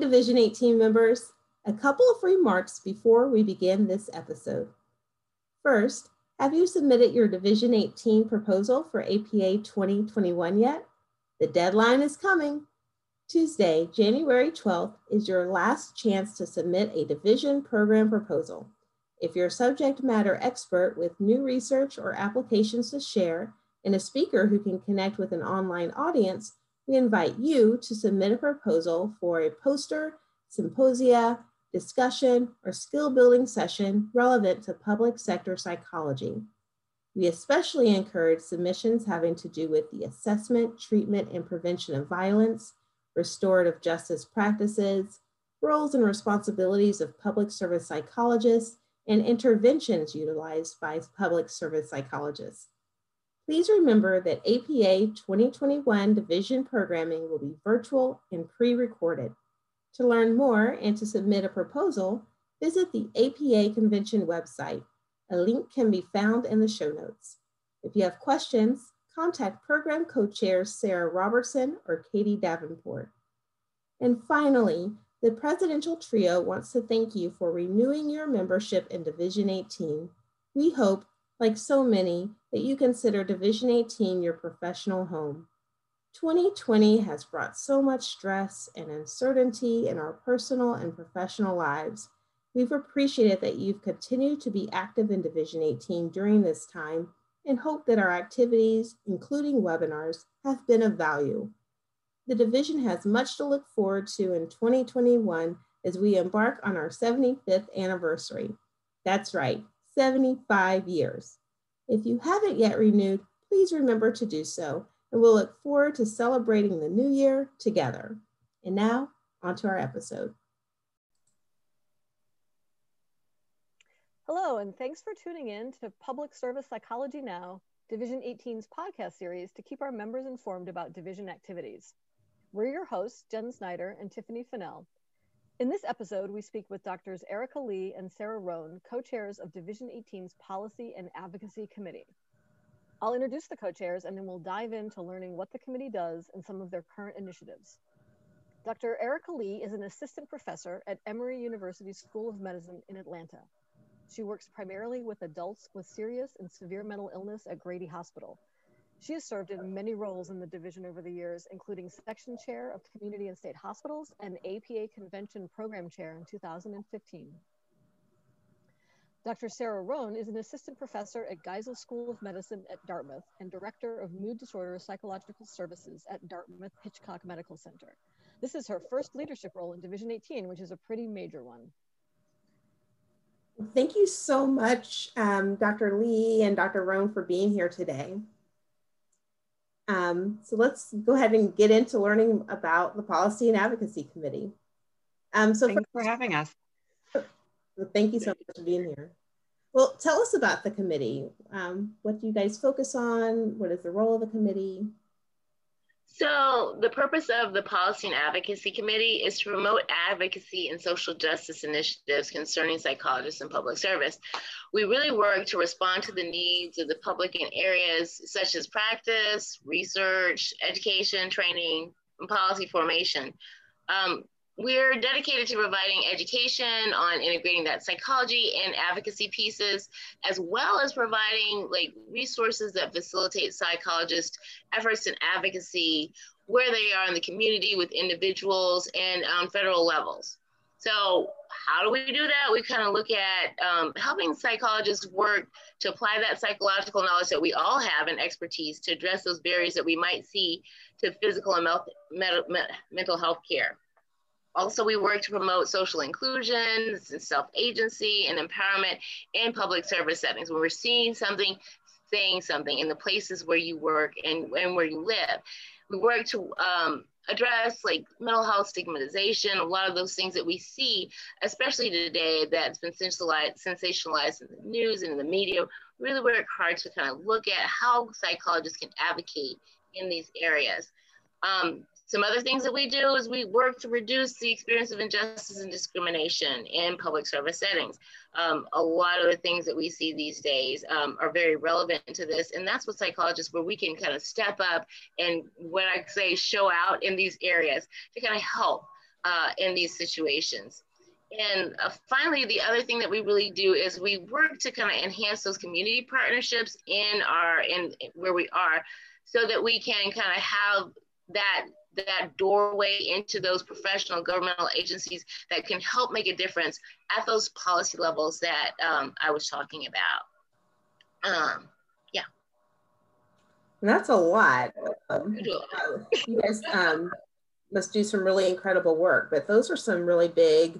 Division 18 members, a couple of remarks before we begin this episode. First, have you submitted your Division 18 proposal for APA 2021 yet? The deadline is coming. Tuesday, January 12th is your last chance to submit a division program proposal. If you're a subject matter expert with new research or applications to share and a speaker who can connect with an online audience, we invite you to submit a proposal for a poster, symposia, discussion, or skill building session relevant to public sector psychology. We especially encourage submissions having to do with the assessment, treatment, and prevention of violence, restorative justice practices, roles and responsibilities of public service psychologists, and interventions utilized by public service psychologists. Please remember that APA 2021 division programming will be virtual and pre-recorded. To learn more and to submit a proposal, visit the APA convention website. A link can be found in the show notes. If you have questions, contact program co-chairs Sarah Robertson or Katie Davenport. And finally, the Presidential Trio wants to thank you for renewing your membership in Division 18. We hope, like so many, that you consider Division 18 your professional home. 2020 has brought so much stress and uncertainty in our personal and professional lives. We've appreciated that you've continued to be active in Division 18 during this time and hope that our activities, including webinars, have been of value. The division has much to look forward to in 2021 as we embark on our 75th anniversary. That's right, 75 years. If you haven't yet renewed, please remember to do so, and we'll look forward to celebrating the new year together. And now, on to our episode. Hello, and thanks for tuning in to Public Service Psychology Now, Division 18's podcast series to keep our members informed about division activities. We're your hosts, Jen Snyder and Tiffany Fennell. In this episode, we speak with Doctors Erica Lee and Sarah Roan, co-chairs of Division 18's Policy and Advocacy Committee. I'll introduce the co-chairs and then we'll dive into learning what the committee does and some of their current initiatives. Dr. Erica Lee is an assistant professor at Emory University School of Medicine in Atlanta. She works primarily with adults with serious and severe mental illness at Grady Hospital, she has served in many roles in the division over the years, including section chair of community and state hospitals and APA convention program chair in 2015. Dr. Sarah Roan is an assistant professor at Geisel School of Medicine at Dartmouth and director of mood disorder psychological services at Dartmouth Hitchcock Medical Center. This is her first leadership role in Division 18, which is a pretty major one. Thank you so much, um, Dr. Lee and Dr. Roan, for being here today. Um, so let's go ahead and get into learning about the Policy and Advocacy Committee. Um, so Thanks for having us. Thank you so much for being here. Well, tell us about the committee. Um, what do you guys focus on? What is the role of the committee? So, the purpose of the Policy and Advocacy Committee is to promote advocacy and social justice initiatives concerning psychologists and public service. We really work to respond to the needs of the public in areas such as practice, research, education, training, and policy formation. Um, we're dedicated to providing education on integrating that psychology and advocacy pieces, as well as providing like resources that facilitate psychologist efforts in advocacy where they are in the community with individuals and on federal levels. So how do we do that? We kind of look at um, helping psychologists work to apply that psychological knowledge that we all have and expertise to address those barriers that we might see to physical and mental health care. Also, we work to promote social inclusion, and self-agency, and empowerment in public service settings. When we're seeing something, saying something in the places where you work and, and where you live. We work to um, address like mental health stigmatization, a lot of those things that we see, especially today that's been sensationalized, sensationalized in the news and in the media, really work hard to kind of look at how psychologists can advocate in these areas. Um, some other things that we do is we work to reduce the experience of injustice and discrimination in public service settings. Um, a lot of the things that we see these days um, are very relevant to this. And that's what psychologists, where we can kind of step up and what I say, show out in these areas to kind of help uh, in these situations. And uh, finally, the other thing that we really do is we work to kind of enhance those community partnerships in our in where we are, so that we can kind of have that that doorway into those professional governmental agencies that can help make a difference at those policy levels that um, I was talking about. Um, yeah. That's a lot. Um, you guys um, must do some really incredible work, but those are some really big,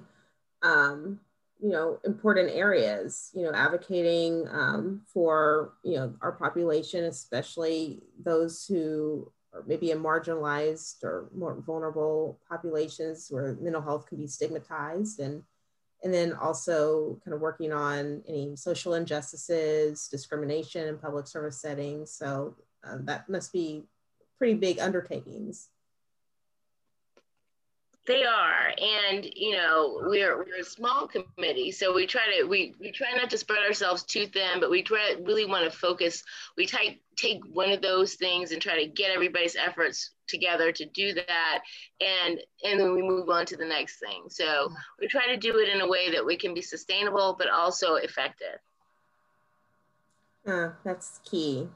um, you know, important areas, you know, advocating um, for, you know, our population, especially those who or maybe in marginalized or more vulnerable populations where mental health can be stigmatized and and then also kind of working on any social injustices discrimination in public service settings. So uh, that must be pretty big undertakings they are, and you know, we're we're a small committee, so we try to we we try not to spread ourselves too thin, but we try really want to focus. We take take one of those things and try to get everybody's efforts together to do that, and and then we move on to the next thing. So we try to do it in a way that we can be sustainable, but also effective. Uh, that's key.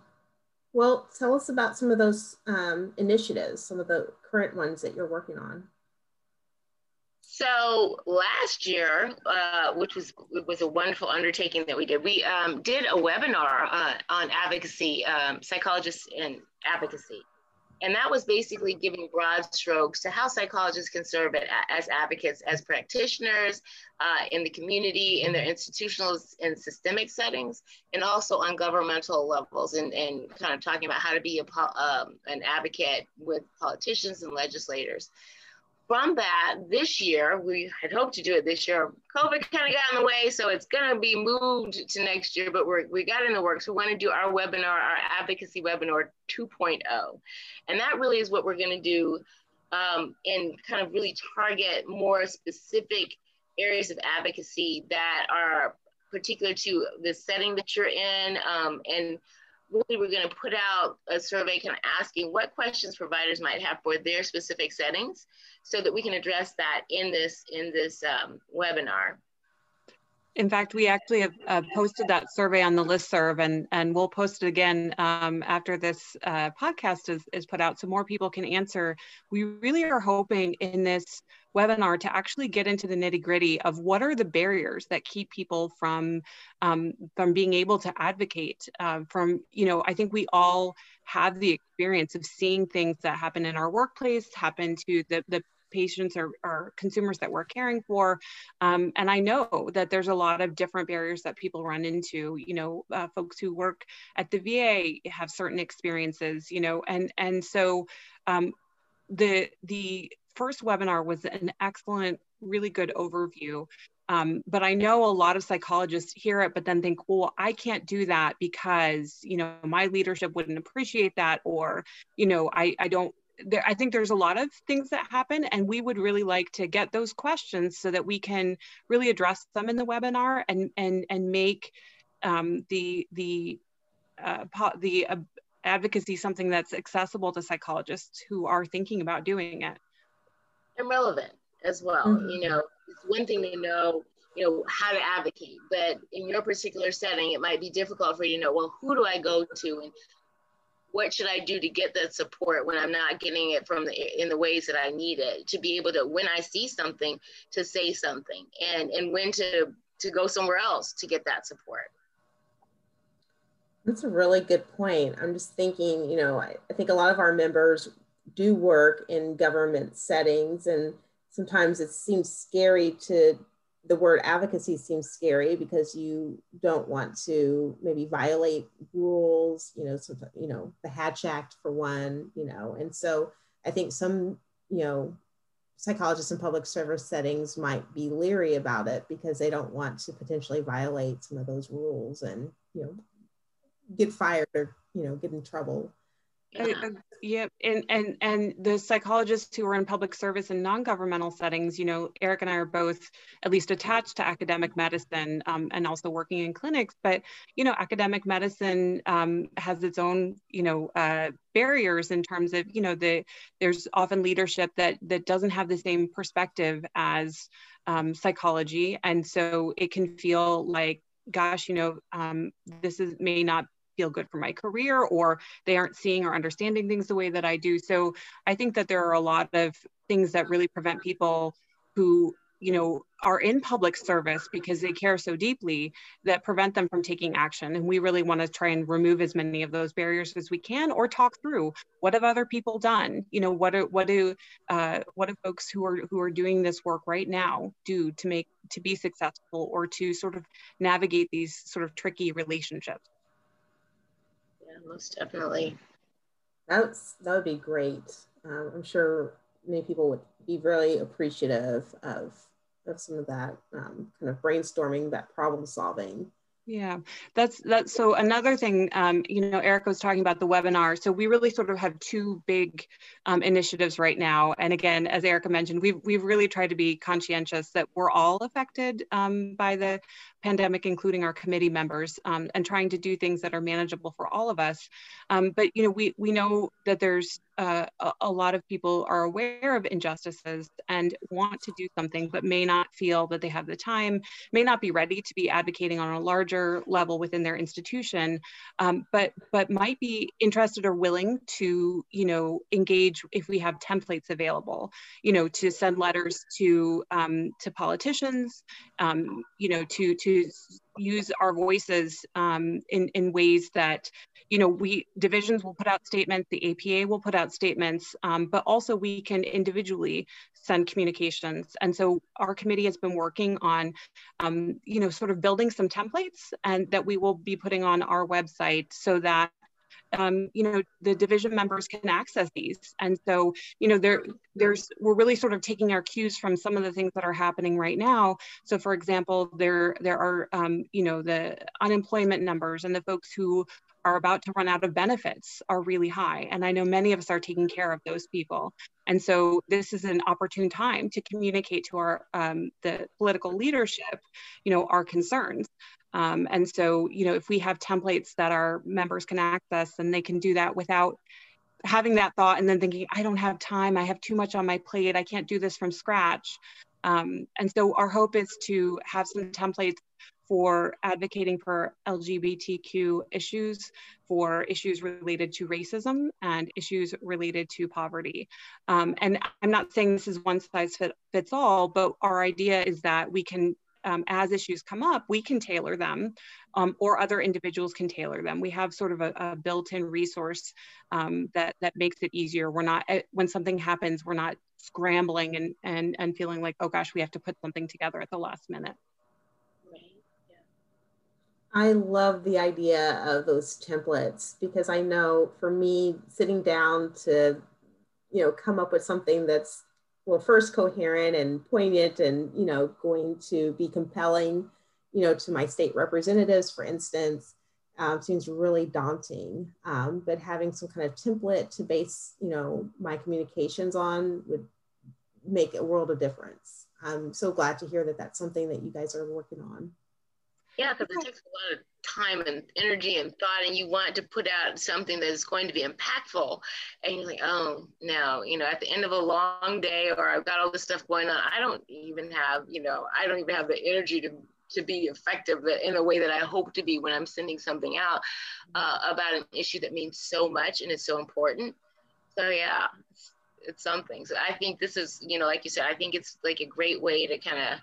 Well, tell us about some of those um, initiatives, some of the current ones that you're working on. So last year, uh, which was was a wonderful undertaking that we did, we um, did a webinar uh, on advocacy, um, psychologists and advocacy, and that was basically giving broad strokes to how psychologists can serve as advocates, as practitioners uh, in the community, in their institutional and systemic settings, and also on governmental levels, and, and kind of talking about how to be a, um, an advocate with politicians and legislators from that, this year, we had hoped to do it this year. COVID kind of got in the way, so it's going to be moved to next year, but we're, we got in the works. We want to do our webinar, our advocacy webinar 2.0. And that really is what we're going to do um, and kind of really target more specific areas of advocacy that are particular to the setting that you're in um, and we're going to put out a survey kind of asking what questions providers might have for their specific settings so that we can address that in this in this um, webinar. In fact, we actually have uh, posted that survey on the list serve and, and we'll post it again um, after this uh, podcast is, is put out so more people can answer. We really are hoping in this webinar to actually get into the nitty gritty of what are the barriers that keep people from, um, from being able to advocate uh, from, you know, I think we all have the experience of seeing things that happen in our workplace, happen to the, the patients or, or consumers that we're caring for. Um, and I know that there's a lot of different barriers that people run into. You know, uh, folks who work at the VA have certain experiences. You know, and and so um, the the first webinar was an excellent, really good overview. Um, but I know a lot of psychologists hear it, but then think, well, I can't do that because, you know, my leadership wouldn't appreciate that, or, you know, I, I don't there, I think there's a lot of things that happen, and we would really like to get those questions so that we can really address them in the webinar and and and make um, the the uh, the uh, advocacy something that's accessible to psychologists who are thinking about doing it. And relevant as well. Mm-hmm. You know, it's one thing to know you know how to advocate but in your particular setting it might be difficult for you to know well who do i go to and what should I do to get that support when I'm not getting it from the in the ways that I need it to be able to when I see something to say something and and when to to go somewhere else to get that support. That's a really good point. I'm just thinking, you know, I, I think a lot of our members do work in government settings and sometimes it seems scary to the word advocacy seems scary because you don't want to maybe violate rules, you know, so, you know, the Hatch Act for one, you know, and so I think some, you know, psychologists in public service settings might be leery about it because they don't want to potentially violate some of those rules and, you know, get fired or, you know, get in trouble Yeah. Uh, yeah, and and and the psychologists who are in public service and non-governmental settings, you know, Eric and I are both at least attached to academic medicine um, and also working in clinics. But you know, academic medicine um, has its own, you know, uh, barriers in terms of, you know, the there's often leadership that that doesn't have the same perspective as um, psychology, and so it can feel like gosh, you know, um, this is may not feel good for my career or they aren't seeing or understanding things the way that I do. So I think that there are a lot of things that really prevent people who you know are in public service because they care so deeply that prevent them from taking action. And we really want to try and remove as many of those barriers as we can or talk through what have other people done? You know what do what do uh, what do folks who are who are doing this work right now do to make to be successful or to sort of navigate these sort of tricky relationships most definitely. That's that would be great. Um, I'm sure many people would be really appreciative of of some of that um, kind of brainstorming, that problem solving. Yeah, that's that's so another thing, um, you know, Erica was talking about the webinar. So we really sort of have two big um, initiatives right now. And again, as Erica mentioned, we've, we've really tried to be conscientious that we're all affected um, by the pandemic, including our committee members, um, and trying to do things that are manageable for all of us. Um, but, you know, we, we know that there's uh, a, lot of people are aware of injustices and want to do something, but may not feel that they have the time, may not be ready to be advocating on a larger level within their institution, um, but but might be interested or willing to, you know, engage if we have templates available, you know, to send letters to um, to politicians, um, you know, to to use our voices um, in in ways that you know, we divisions will put out statements, the APA will put out statements, um, but also we can individually send communications. And so our committee has been working on, um, you know, sort of building some templates and that we will be putting on our website so that um, you know, the division members can access these. And so, you know, there, there's, we're really sort of taking our cues from some of the things that are happening right now. So for example, there, there are, um, you know, the unemployment numbers and the folks who are about to run out of benefits are really high. And I know many of us are taking care of those people. And so this is an opportune time to communicate to our um, the political leadership, you know, our concerns. Um, and so, you know, if we have templates that our members can access, then they can do that without having that thought and then thinking, I don't have time, I have too much on my plate, I can't do this from scratch. Um, and so our hope is to have some templates for advocating for LGBTQ issues, for issues related to racism and issues related to poverty. Um, and I'm not saying this is one size fit, fits all, but our idea is that we can um, as issues come up, we can tailor them um, or other individuals can tailor them. We have sort of a, a built-in resource um, that, that makes it easier. We're not, eh, when something happens, we're not scrambling and, and, and feeling like, oh gosh, we have to put something together at the last minute. I love the idea of those templates because I know for me, sitting down to, you know, come up with something that's, well, first coherent and poignant and, you know, going to be compelling, you know, to my state representatives, for instance, um, seems really daunting. Um, but having some kind of template to base, you know, my communications on would make a world of difference. I'm so glad to hear that that's something that you guys are working on. Yeah, because it takes a lot of time and energy and thought, and you want to put out something that is going to be impactful. And you're like, oh, no, you know, at the end of a long day, or I've got all this stuff going on, I don't even have, you know, I don't even have the energy to to be effective in a way that I hope to be when I'm sending something out uh, about an issue that means so much and is so important. So yeah, it's, it's something. So I think this is, you know, like you said, I think it's like a great way to kind of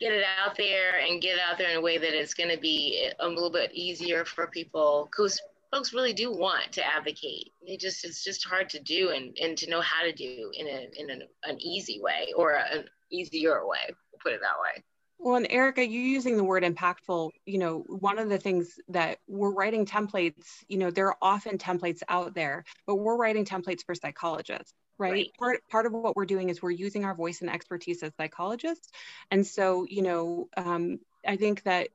get it out there and get it out there in a way that it's going to be a little bit easier for people because folks really do want to advocate. It just it's just hard to do and, and to know how to do in a in an, an easy way or an easier way. We'll put it that way. Well, and Erica, you using the word impactful, you know, one of the things that we're writing templates, you know, there are often templates out there, but we're writing templates for psychologists right? right? Part, part of what we're doing is we're using our voice and expertise as psychologists. And so, you know, um, I think that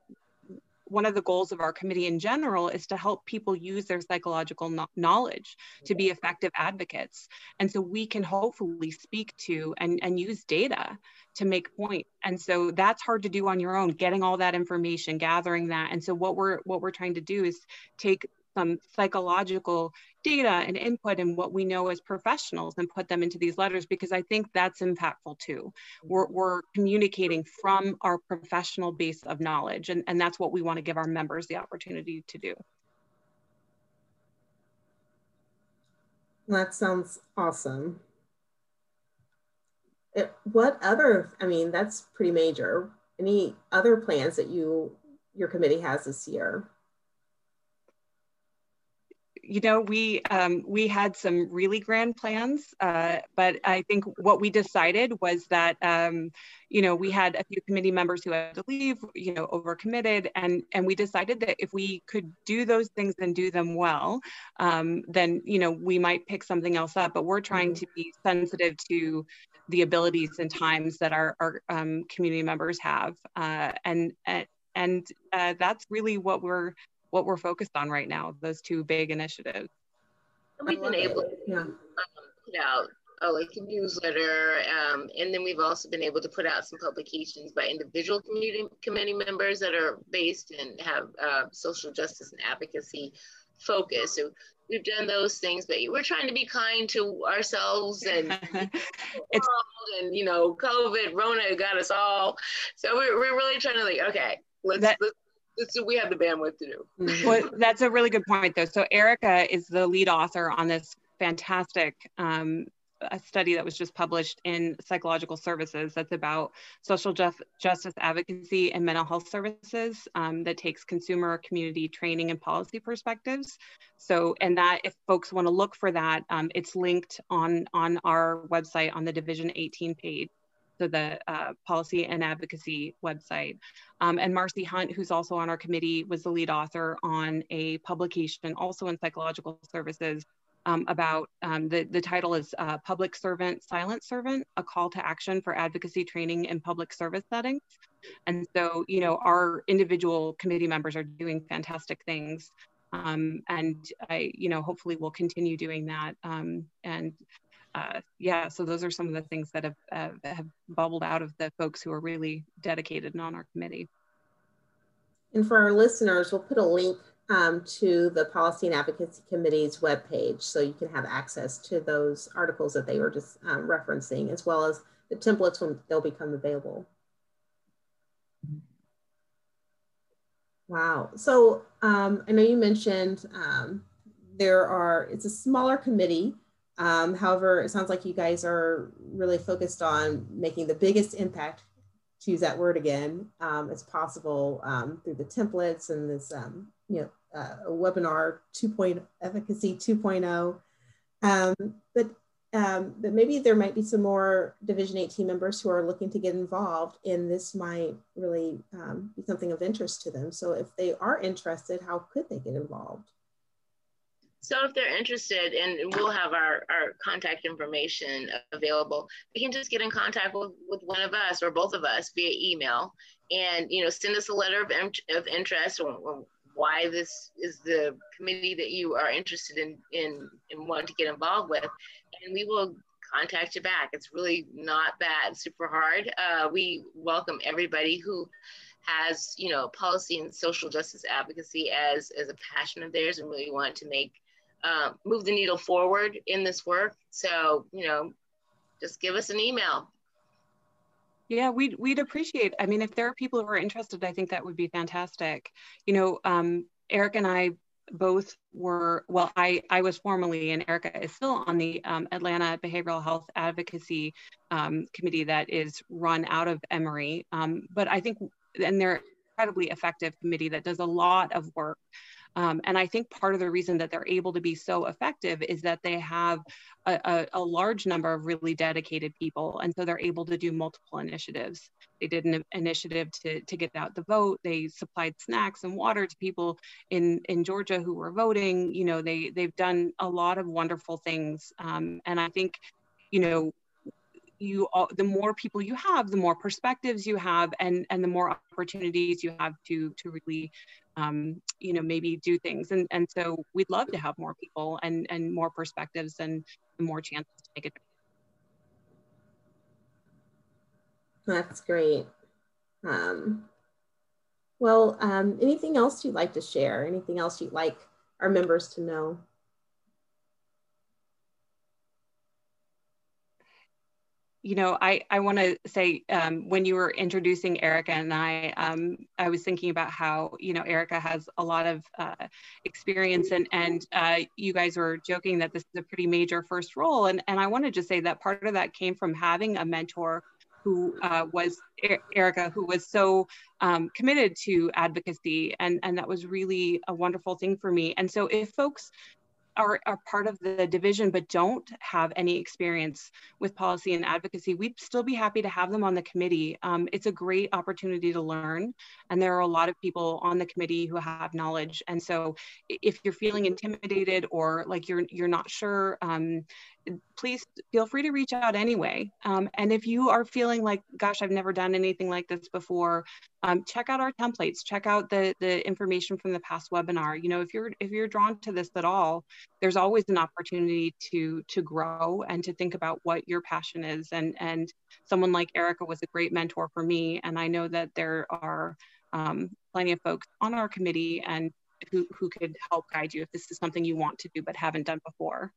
one of the goals of our committee in general is to help people use their psychological no knowledge to be effective advocates. And so we can hopefully speak to and, and use data to make point. And so that's hard to do on your own, getting all that information, gathering that. And so what we're what we're trying to do is take some psychological data and input and what we know as professionals and put them into these letters because I think that's impactful too. We're, mm-hmm. we're communicating from our professional base of knowledge, and, and that's what we want to give our members the opportunity to do. That sounds awesome. It, what other, I mean, that's pretty major. Any other plans that you, your committee has this year? You know, we um, we had some really grand plans, uh, but I think what we decided was that um, you know we had a few committee members who had to leave, you know, overcommitted, and and we decided that if we could do those things and do them well, um, then you know we might pick something else up. But we're trying mm-hmm. to be sensitive to the abilities and times that our, our um, community members have, uh, and and uh, that's really what we're what we're focused on right now, those two big initiatives. we've been able to yeah. um, put out uh, like a newsletter, um, and then we've also been able to put out some publications by individual community committee members that are based and have uh, social justice and advocacy focus. So we've done those things, but we're trying to be kind to ourselves and it's and you know, COVID, Rona got us all. So we're, we're really trying to like, okay, let's, that, let's so we have the bandwidth to do. Mm-hmm. well, that's a really good point, though. So Erica is the lead author on this fantastic um, a study that was just published in Psychological Services that's about social just, justice advocacy and mental health services um, that takes consumer community training and policy perspectives. So, and that if folks want to look for that, um, it's linked on on our website on the Division 18 page so the uh, policy and advocacy website. Um, and Marcy Hunt, who's also on our committee, was the lead author on a publication also in psychological services um, about um, the, the title is uh, Public Servant, Silent Servant, a call to action for advocacy training in public service settings. And so, you know, our individual committee members are doing fantastic things. Um, and I, you know, hopefully we'll continue doing that. Um, and uh, yeah, so those are some of the things that have, uh, have bubbled out of the folks who are really dedicated and on our committee. And for our listeners, we'll put a link um, to the Policy and Advocacy Committee's webpage so you can have access to those articles that they were just um, referencing, as well as the templates when they'll become available. Wow. So um, I know you mentioned um, there are, it's a smaller committee, um, however, it sounds like you guys are really focused on making the biggest impact, to use that word again, um, as possible um, through the templates and this, um, you know, uh, webinar 2.0, advocacy 2.0. Um, but um, but maybe there might be some more Division 18 members who are looking to get involved, and this might really be something of interest to them. So if they are interested, how could they get involved? So if they're interested, and we'll have our, our contact information available, they can just get in contact with, with one of us or both of us via email and, you know, send us a letter of, of interest or, or why this is the committee that you are interested in, in, in wanting to get involved with. And we will contact you back. It's really not that super hard. Uh, we welcome everybody who has, you know, policy and social justice advocacy as, as a passion of theirs and really want to make uh, move the needle forward in this work. So, you know, just give us an email. Yeah, we'd, we'd appreciate, I mean, if there are people who are interested, I think that would be fantastic. You know, um, Eric and I both were, well, I, I was formerly, and Erica is still on the um, Atlanta Behavioral Health Advocacy um, Committee that is run out of Emory. Um, but I think, and they're incredibly effective committee that does a lot of work um, and I think part of the reason that they're able to be so effective is that they have a, a, a, large number of really dedicated people. And so they're able to do multiple initiatives. They did an initiative to, to get out the vote. They supplied snacks and water to people in, in Georgia who were voting. You know, they, they've done a lot of wonderful things. Um, and I think, you know, you all, the more people you have, the more perspectives you have, and and the more opportunities you have to to really, um, you know, maybe do things. And and so we'd love to have more people and and more perspectives and more chances to make it. That's great. Um, well, um, anything else you'd like to share? Anything else you'd like our members to know? You know, I, I want to say um, when you were introducing Erica and I, um, I was thinking about how, you know, Erica has a lot of uh, experience and, and uh, you guys were joking that this is a pretty major first role. And, and I wanted to just say that part of that came from having a mentor who uh, was Erica, who was so um, committed to advocacy. And, and that was really a wonderful thing for me. And so if folks are, are part of the division but don't have any experience with policy and advocacy, we'd still be happy to have them on the committee. Um, it's a great opportunity to learn, and there are a lot of people on the committee who have knowledge. And so, if you're feeling intimidated or like you're you're not sure, um, please feel free to reach out anyway. Um, and if you are feeling like, gosh, I've never done anything like this before, um, check out our templates, check out the, the information from the past webinar. You know, if you're if you're drawn to this at all, there's always an opportunity to to grow and to think about what your passion is. And and someone like Erica was a great mentor for me. And I know that there are um, plenty of folks on our committee and who, who could help guide you if this is something you want to do but haven't done before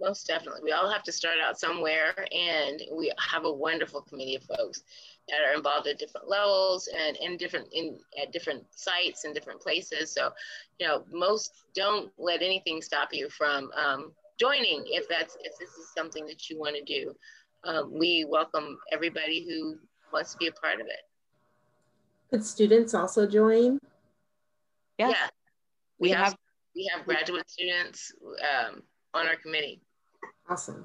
most definitely. We all have to start out somewhere, and we have a wonderful committee of folks that are involved at different levels and in different in at different sites and different places. So, you know, most don't let anything stop you from um, joining if that's if this is something that you want to do. Um, we welcome everybody who wants to be a part of it. Could students also join? Yeah, yeah. We, we have, have, we have graduate students um, on our committee. Awesome.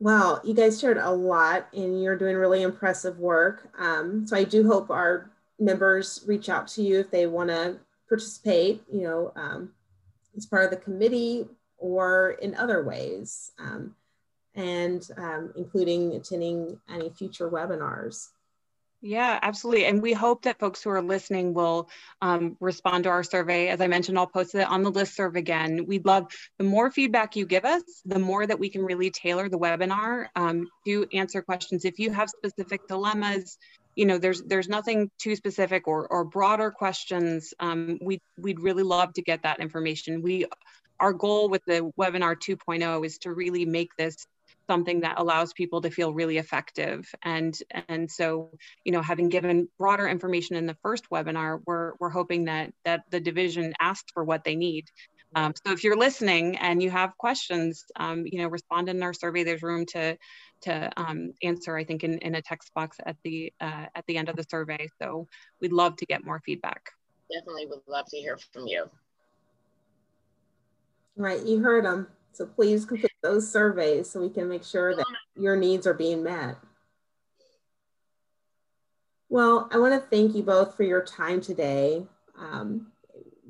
Wow, you guys shared a lot and you're doing really impressive work. Um, so I do hope our members reach out to you if they want to participate, you know, um, as part of the committee or in other ways, um, and um, including attending any future webinars. Yeah, absolutely. And we hope that folks who are listening will um, respond to our survey. As I mentioned, I'll post it on the list serve again. We'd love the more feedback you give us, the more that we can really tailor the webinar um, to answer questions. If you have specific dilemmas, you know, there's there's nothing too specific or, or broader questions. Um, we, we'd really love to get that information. We, our goal with the webinar 2.0 is to really make this something that allows people to feel really effective. And, and so, you know, having given broader information in the first webinar, we're, we're hoping that, that the division asks for what they need. Um, so if you're listening and you have questions, um, you know, respond in our survey. There's room to to um, answer, I think, in, in a text box at the uh, at the end of the survey. So we'd love to get more feedback. Definitely would love to hear from you. Right, you heard them. So please complete those surveys so we can make sure that your needs are being met. Well, I want to thank you both for your time today. Um,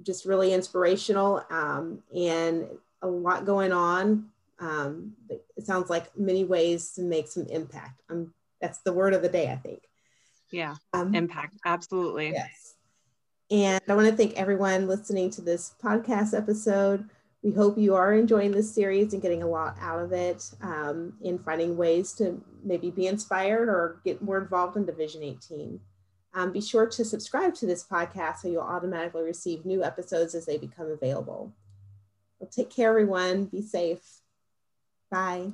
just really inspirational um, and a lot going on. Um, it sounds like many ways to make some impact. Um, that's the word of the day, I think. Yeah, um, impact, absolutely. Yes. And I want to thank everyone listening to this podcast episode. We hope you are enjoying this series and getting a lot out of it um, in finding ways to maybe be inspired or get more involved in Division 18. Um, be sure to subscribe to this podcast so you'll automatically receive new episodes as they become available. Well, take care, everyone. Be safe. Bye.